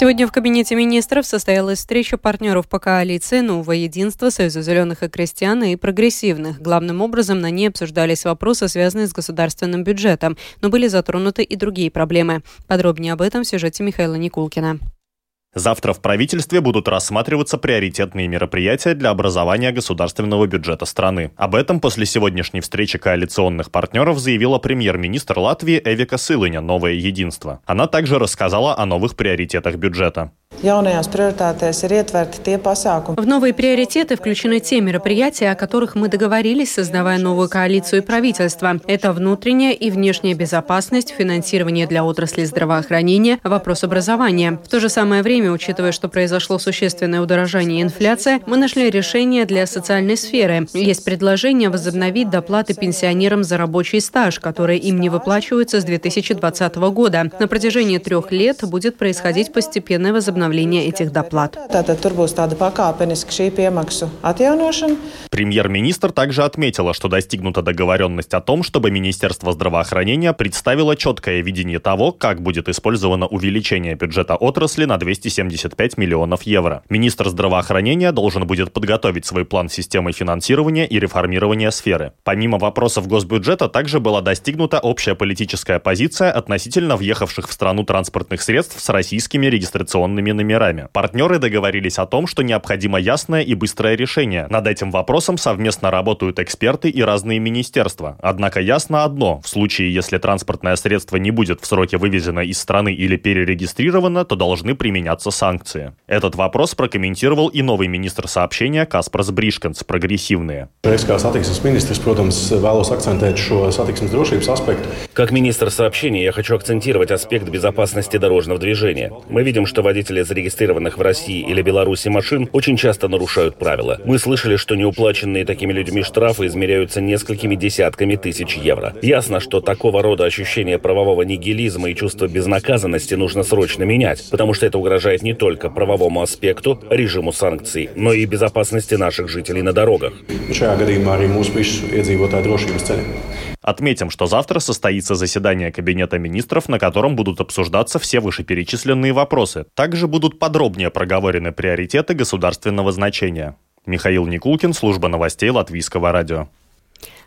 Сегодня в Кабинете министров состоялась встреча партнеров по коалиции «Новое единство», Союза зеленых и крестьян и прогрессивных. Главным образом на ней обсуждались вопросы, связанные с государственным бюджетом, но были затронуты и другие проблемы. Подробнее об этом в сюжете Михаила Никулкина. Завтра в правительстве будут рассматриваться приоритетные мероприятия для образования государственного бюджета страны. Об этом после сегодняшней встречи коалиционных партнеров заявила премьер-министр Латвии Эвика Сылыня «Новое единство». Она также рассказала о новых приоритетах бюджета. В новые приоритеты включены те мероприятия, о которых мы договорились, создавая новую коалицию и правительство. Это внутренняя и внешняя безопасность, финансирование для отрасли здравоохранения, вопрос образования. В то же самое время, учитывая, что произошло существенное удорожание и инфляция, мы нашли решение для социальной сферы. Есть предложение возобновить доплаты пенсионерам за рабочий стаж, которые им не выплачиваются с 2020 года. На протяжении трех лет будет происходить постепенное возобновление возобновления этих доплат. Премьер-министр также отметила, что достигнута договоренность о том, чтобы Министерство здравоохранения представило четкое видение того, как будет использовано увеличение бюджета отрасли на 275 миллионов евро. Министр здравоохранения должен будет подготовить свой план системы финансирования и реформирования сферы. Помимо вопросов госбюджета, также была достигнута общая политическая позиция относительно въехавших в страну транспортных средств с российскими регистрационными разными номерами. Партнеры договорились о том, что необходимо ясное и быстрое решение. Над этим вопросом совместно работают эксперты и разные министерства. Однако ясно одно. В случае, если транспортное средство не будет в сроке вывезено из страны или перерегистрировано, то должны применяться санкции. Этот вопрос прокомментировал и новый министр сообщения Каспарс Бришканс, прогрессивные. Как министр сообщения я хочу акцентировать аспект безопасности дорожного движения. Мы видим, что водители водители зарегистрированных в России или Беларуси машин очень часто нарушают правила. Мы слышали, что неуплаченные такими людьми штрафы измеряются несколькими десятками тысяч евро. Ясно, что такого рода ощущение правового нигилизма и чувство безнаказанности нужно срочно менять, потому что это угрожает не только правовому аспекту, режиму санкций, но и безопасности наших жителей на дорогах. Отметим, что завтра состоится заседание Кабинета министров, на котором будут обсуждаться все вышеперечисленные вопросы. Также будут подробнее проговорены приоритеты государственного значения. Михаил Никулкин, служба новостей Латвийского радио.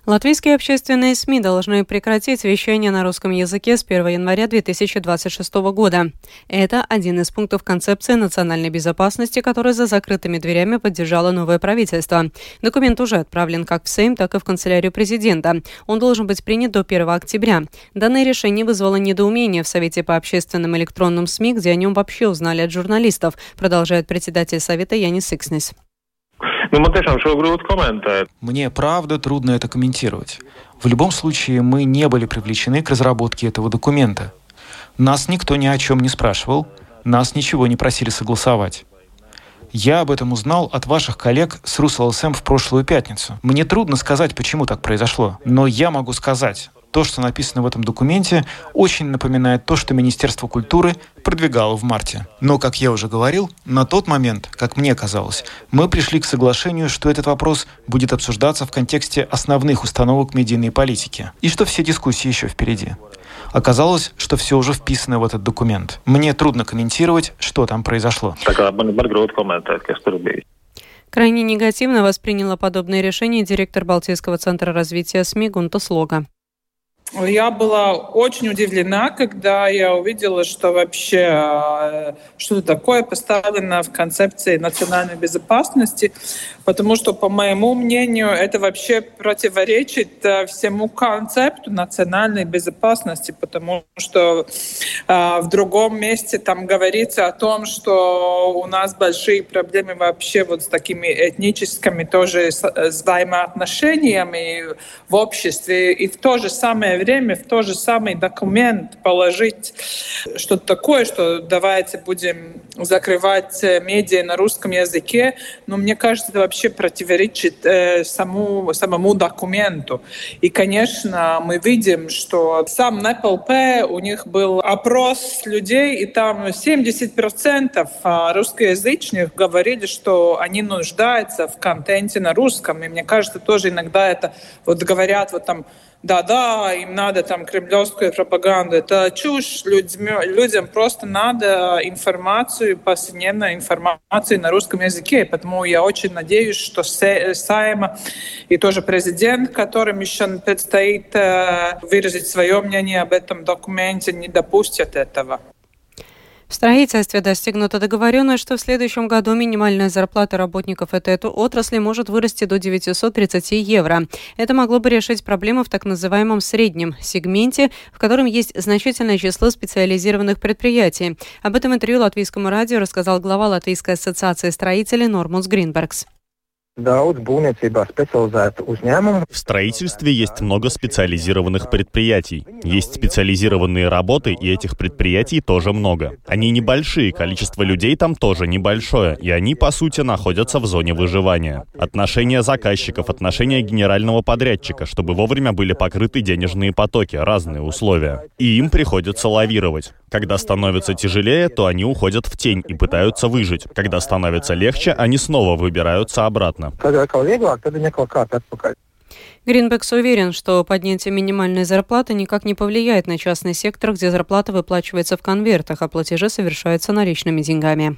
Латвийские общественные СМИ должны прекратить вещание на русском языке с 1 января 2026 года. Это один из пунктов концепции национальной безопасности, который за закрытыми дверями поддержало новое правительство. Документ уже отправлен как в Сейм, так и в канцелярию президента. Он должен быть принят до 1 октября. Данное решение вызвало недоумение в Совете по общественным электронным СМИ, где о нем вообще узнали от журналистов, продолжает председатель Совета Янис Икснис. Nu, man tiešām šo grūti komentēt. Мне правда трудно это комментировать. В любом случае, мы не были привлечены к разработке этого документа. Нас никто ни о чем не спрашивал, нас ничего не просили согласовать. Я об этом узнал от ваших коллег с РусЛСМ в прошлую пятницу. Мне трудно сказать, почему так произошло, но я могу сказать, то, что написано в этом документе, очень напоминает то, что Министерство культуры продвигало в марте. Но, как я уже говорил, на тот момент, как мне казалось, мы пришли к соглашению, что этот вопрос будет обсуждаться в контексте основных установок медийной политики, и что все дискуссии еще впереди. Оказалось, что все уже вписано в этот документ. Мне трудно комментировать, что там произошло. Крайне негативно восприняла подобное решение директор Балтийского центра развития СМИ Гунта Слога. Я была очень удивлена, когда я увидела, что вообще э, что-то такое поставлено в концепции национальной безопасности, потому что, по моему мнению, это вообще противоречит э, всему концепту национальной безопасности, потому что э, в другом месте там говорится о том, что у нас большие проблемы вообще вот с такими этническими тоже взаимоотношениями в обществе, и в то же самое время в тот же самый документ положить что-то такое, что давайте будем закрывать э, медиа на русском языке, но мне кажется, это вообще противоречит э, саму, самому документу. И, конечно, мы видим, что сам НПЛП, у них был опрос людей, и там 70% а, русскоязычных говорили, что они нуждаются в контенте на русском. И мне кажется, тоже иногда это вот говорят вот там да-да, им надо там кремлевскую пропаганду. Это чушь. Людьми, людям просто надо информацию, повседневную информацию на русском языке. Поэтому я очень надеюсь, что Сайма и тоже президент, которым еще предстоит э, выразить свое мнение об этом документе, не допустят этого. В строительстве достигнута договоренность, что в следующем году минимальная зарплата работников этой отрасли может вырасти до 930 евро. Это могло бы решить проблемы в так называемом среднем сегменте, в котором есть значительное число специализированных предприятий. Об этом интервью латвийскому радио рассказал глава Латвийской ассоциации строителей Нормунс Гринбергс. В строительстве есть много специализированных предприятий. Есть специализированные работы, и этих предприятий тоже много. Они небольшие, количество людей там тоже небольшое, и они, по сути, находятся в зоне выживания. Отношения заказчиков, отношения генерального подрядчика, чтобы вовремя были покрыты денежные потоки, разные условия. И им приходится лавировать. Когда становится тяжелее, то они уходят в тень и пытаются выжить. Когда становится легче, они снова выбираются обратно. Гринбекс уверен, что поднятие минимальной зарплаты никак не повлияет на частный сектор, где зарплата выплачивается в конвертах, а платежи совершаются наличными деньгами.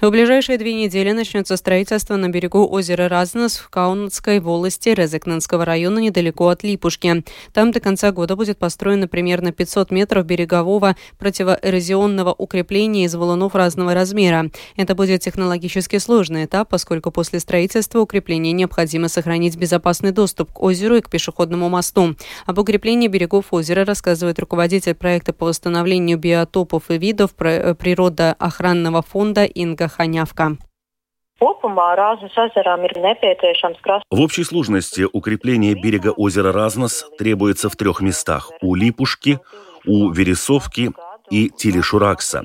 В ближайшие две недели начнется строительство на берегу озера Разнос в Каунской волости Резекненского района недалеко от Липушки. Там до конца года будет построено примерно 500 метров берегового противоэрозионного укрепления из валунов разного размера. Это будет технологически сложный этап, поскольку после строительства укрепления необходимо сохранить безопасный доступ к озеру и к пешеходному мосту. Об укреплении берегов озера рассказывает руководитель проекта по восстановлению биотопов и видов природоохранного фонда Инга Ханявка. В общей сложности укрепление берега озера Разнос требуется в трех местах – у Липушки, у Вересовки и Телешуракса.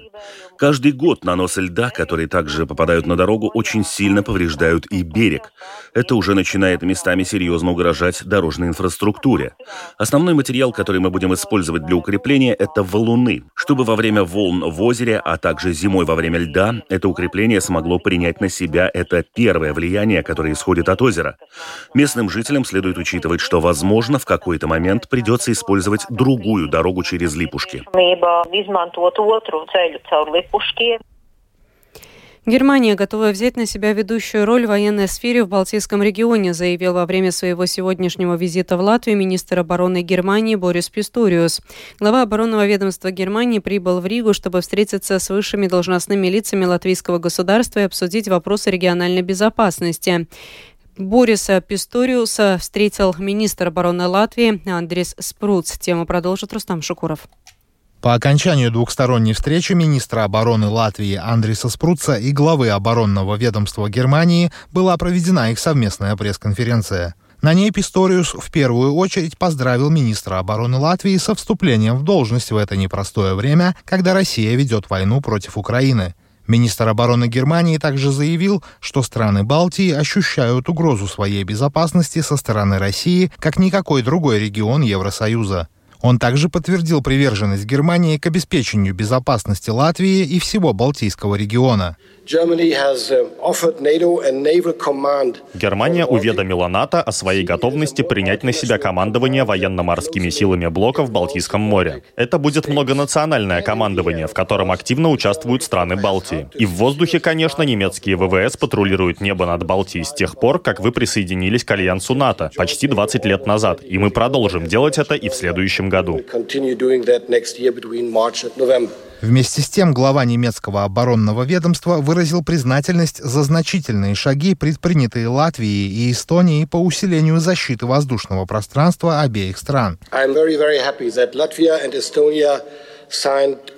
Каждый год наносы льда, которые также попадают на дорогу, очень сильно повреждают и берег. Это уже начинает местами серьезно угрожать дорожной инфраструктуре. Основной материал, который мы будем использовать для укрепления, это валуны. Чтобы во время волн в озере, а также зимой во время льда, это укрепление смогло принять на себя это первое влияние, которое исходит от озера. Местным жителям следует учитывать, что, возможно, в какой-то момент придется использовать другую дорогу через Липушки. Германия готова взять на себя ведущую роль в военной сфере в Балтийском регионе, заявил во время своего сегодняшнего визита в Латвию министр обороны Германии Борис Писториус. Глава оборонного ведомства Германии прибыл в Ригу, чтобы встретиться с высшими должностными лицами латвийского государства и обсудить вопросы региональной безопасности. Бориса Писториуса встретил министр обороны Латвии Андрес Спруц. Тему продолжит Рустам Шукуров. По окончанию двухсторонней встречи министра обороны Латвии Андриса Спруца и главы оборонного ведомства Германии была проведена их совместная пресс-конференция. На ней Писториус в первую очередь поздравил министра обороны Латвии со вступлением в должность в это непростое время, когда Россия ведет войну против Украины. Министр обороны Германии также заявил, что страны Балтии ощущают угрозу своей безопасности со стороны России, как никакой другой регион Евросоюза. Он также подтвердил приверженность Германии к обеспечению безопасности Латвии и всего Балтийского региона. Uh, Германия уведомила НАТО о своей готовности принять на себя командование военно-морскими силами блока в Балтийском море. Это будет многонациональное командование, в котором активно участвуют страны Балтии. И в воздухе, конечно, немецкие ВВС патрулируют небо над Балтией с тех пор, как вы присоединились к альянсу НАТО почти 20 лет назад. И мы продолжим делать это и в следующем году. Вместе с тем, глава немецкого оборонного ведомства выразил признательность за значительные шаги, предпринятые Латвией и Эстонией по усилению защиты воздушного пространства обеих стран.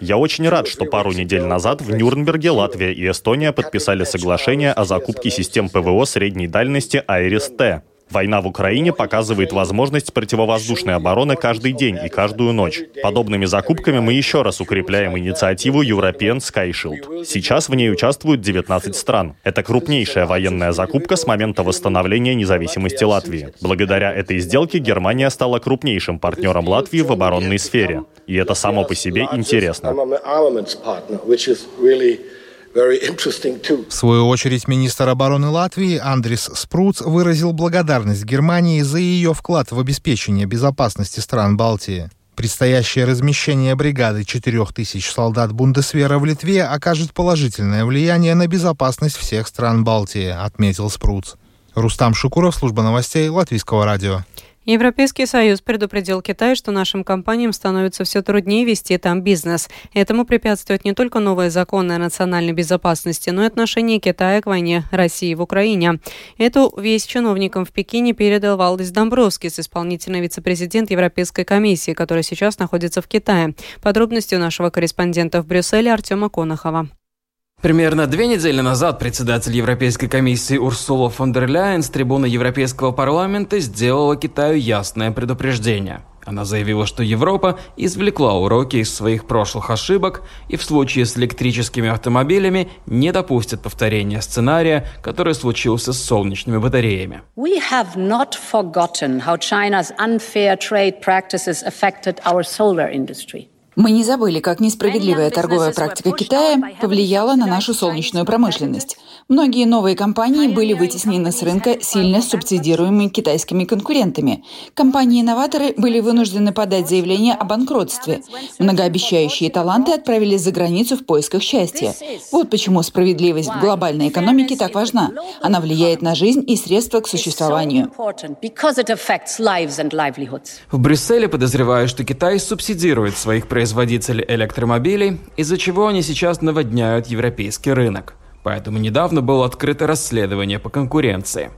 Я очень рад, что пару недель назад в Нюрнберге Латвия и Эстония подписали соглашение о закупке систем ПВО средней дальности «Айрис-Т». Война в Украине показывает возможность противовоздушной обороны каждый день и каждую ночь. Подобными закупками мы еще раз укрепляем инициативу European Sky Shield. Сейчас в ней участвуют 19 стран. Это крупнейшая военная закупка с момента восстановления независимости Латвии. Благодаря этой сделке Германия стала крупнейшим партнером Латвии в оборонной сфере. И это само по себе интересно. В свою очередь, министр обороны Латвии Андрис Спруц выразил благодарность Германии за ее вклад в обеспечение безопасности стран Балтии. Предстоящее размещение бригады 4000 солдат Бундесвера в Литве окажет положительное влияние на безопасность всех стран Балтии, отметил Спруц. Рустам Шукуров, служба новостей Латвийского радио. Европейский Союз предупредил Китай, что нашим компаниям становится все труднее вести там бизнес. Этому препятствуют не только новые законы о национальной безопасности, но и отношение Китая к войне России в Украине. Эту весть чиновникам в Пекине передал Валдис Домбровскис, исполнительный вице-президент Европейской комиссии, который сейчас находится в Китае. Подробности у нашего корреспондента в Брюсселе Артема Конохова. Примерно две недели назад председатель Европейской комиссии Урсула фон дер Ляйен с трибуны Европейского парламента сделала Китаю ясное предупреждение. Она заявила, что Европа извлекла уроки из своих прошлых ошибок и в случае с электрическими автомобилями не допустит повторения сценария, который случился с солнечными батареями. We have not forgotten how China's unfair trade practices affected our solar industry. Мы не забыли, как несправедливая торговая практика Китая повлияла на нашу солнечную промышленность. Многие новые компании были вытеснены с рынка сильно субсидируемыми китайскими конкурентами. Компании-инноваторы были вынуждены подать заявление о банкротстве. Многообещающие таланты отправились за границу в поисках счастья. Вот почему справедливость в глобальной экономике так важна. Она влияет на жизнь и средства к существованию. В Брюсселе подозревают, что Китай субсидирует своих производителей производителей электромобилей, из-за чего они сейчас наводняют европейский рынок. Поэтому недавно было открыто расследование по конкуренции.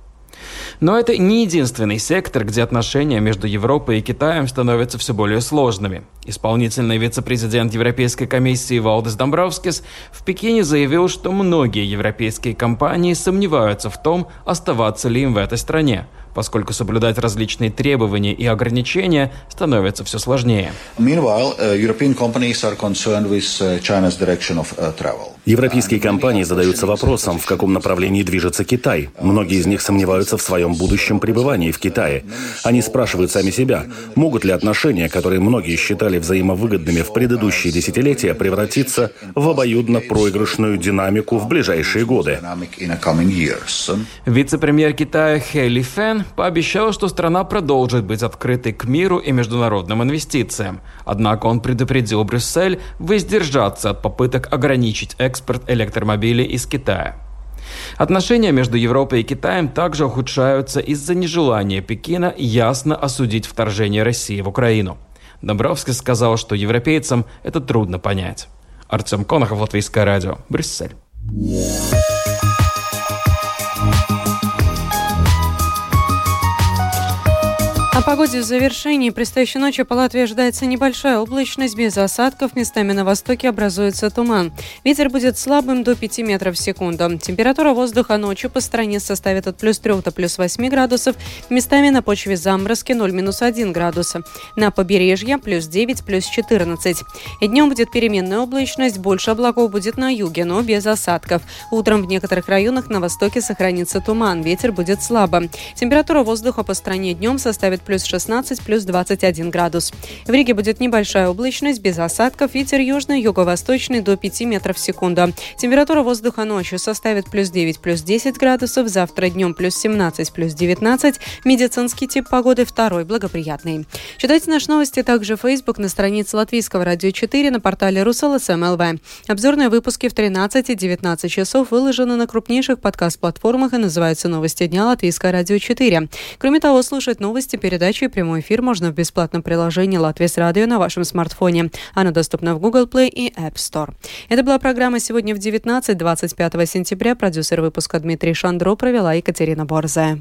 Но это не единственный сектор, где отношения между Европой и Китаем становятся все более сложными. Исполнительный вице-президент Европейской комиссии Валдес Домбровскис в Пекине заявил, что многие европейские компании сомневаются в том, оставаться ли им в этой стране – поскольку соблюдать различные требования и ограничения становится все сложнее. Uh, uh, uh, Европейские компании задаются вопросом, в каком направлении движется Китай. Многие из них сомневаются в своем будущем пребывании в Китае. Они спрашивают сами себя, могут ли отношения, которые многие считали взаимовыгодными в предыдущие десятилетия, превратиться в обоюдно проигрышную динамику в ближайшие годы. Вице-премьер Китая Хейли Фэн пообещал, что страна продолжит быть открытой к миру и международным инвестициям. Однако он предупредил Брюссель воздержаться от попыток ограничить экспорт электромобилей из Китая. Отношения между Европой и Китаем также ухудшаются из-за нежелания Пекина ясно осудить вторжение России в Украину. Домбровский сказал, что европейцам это трудно понять. Артем Конохов, Латвийское радио, Брюссель. О погоде в завершении. Предстоящей ночью по Латвии ожидается небольшая облачность без осадков. Местами на востоке образуется туман. Ветер будет слабым до 5 метров в секунду. Температура воздуха ночью по стране составит от плюс 3 до плюс 8 градусов. Местами на почве заморозки 0-1 градуса. На побережье плюс 9, плюс 14. И днем будет переменная облачность. Больше облаков будет на юге, но без осадков. Утром в некоторых районах на востоке сохранится туман. Ветер будет слабым. Температура воздуха по стране днем составит плюс 16, плюс 21 градус. В Риге будет небольшая облачность, без осадков, ветер южный, юго-восточный до 5 метров в секунду. Температура воздуха ночью составит плюс 9, плюс 10 градусов, завтра днем плюс 17, плюс 19. Медицинский тип погоды второй, благоприятный. Читайте наши новости также в Facebook на странице Латвийского радио 4 на портале РусЛСМЛВ. Обзорные выпуски в 13 и 19 часов выложены на крупнейших подкаст-платформах и называются «Новости дня» Латвийское радио 4. Кроме того, слушать новости перед передачу и прямой эфир можно в бесплатном приложении «Латвия радио» на вашем смартфоне. Оно доступно в Google Play и App Store. Это была программа «Сегодня в 19-25 сентября». Продюсер выпуска Дмитрий Шандро провела Екатерина Борзая.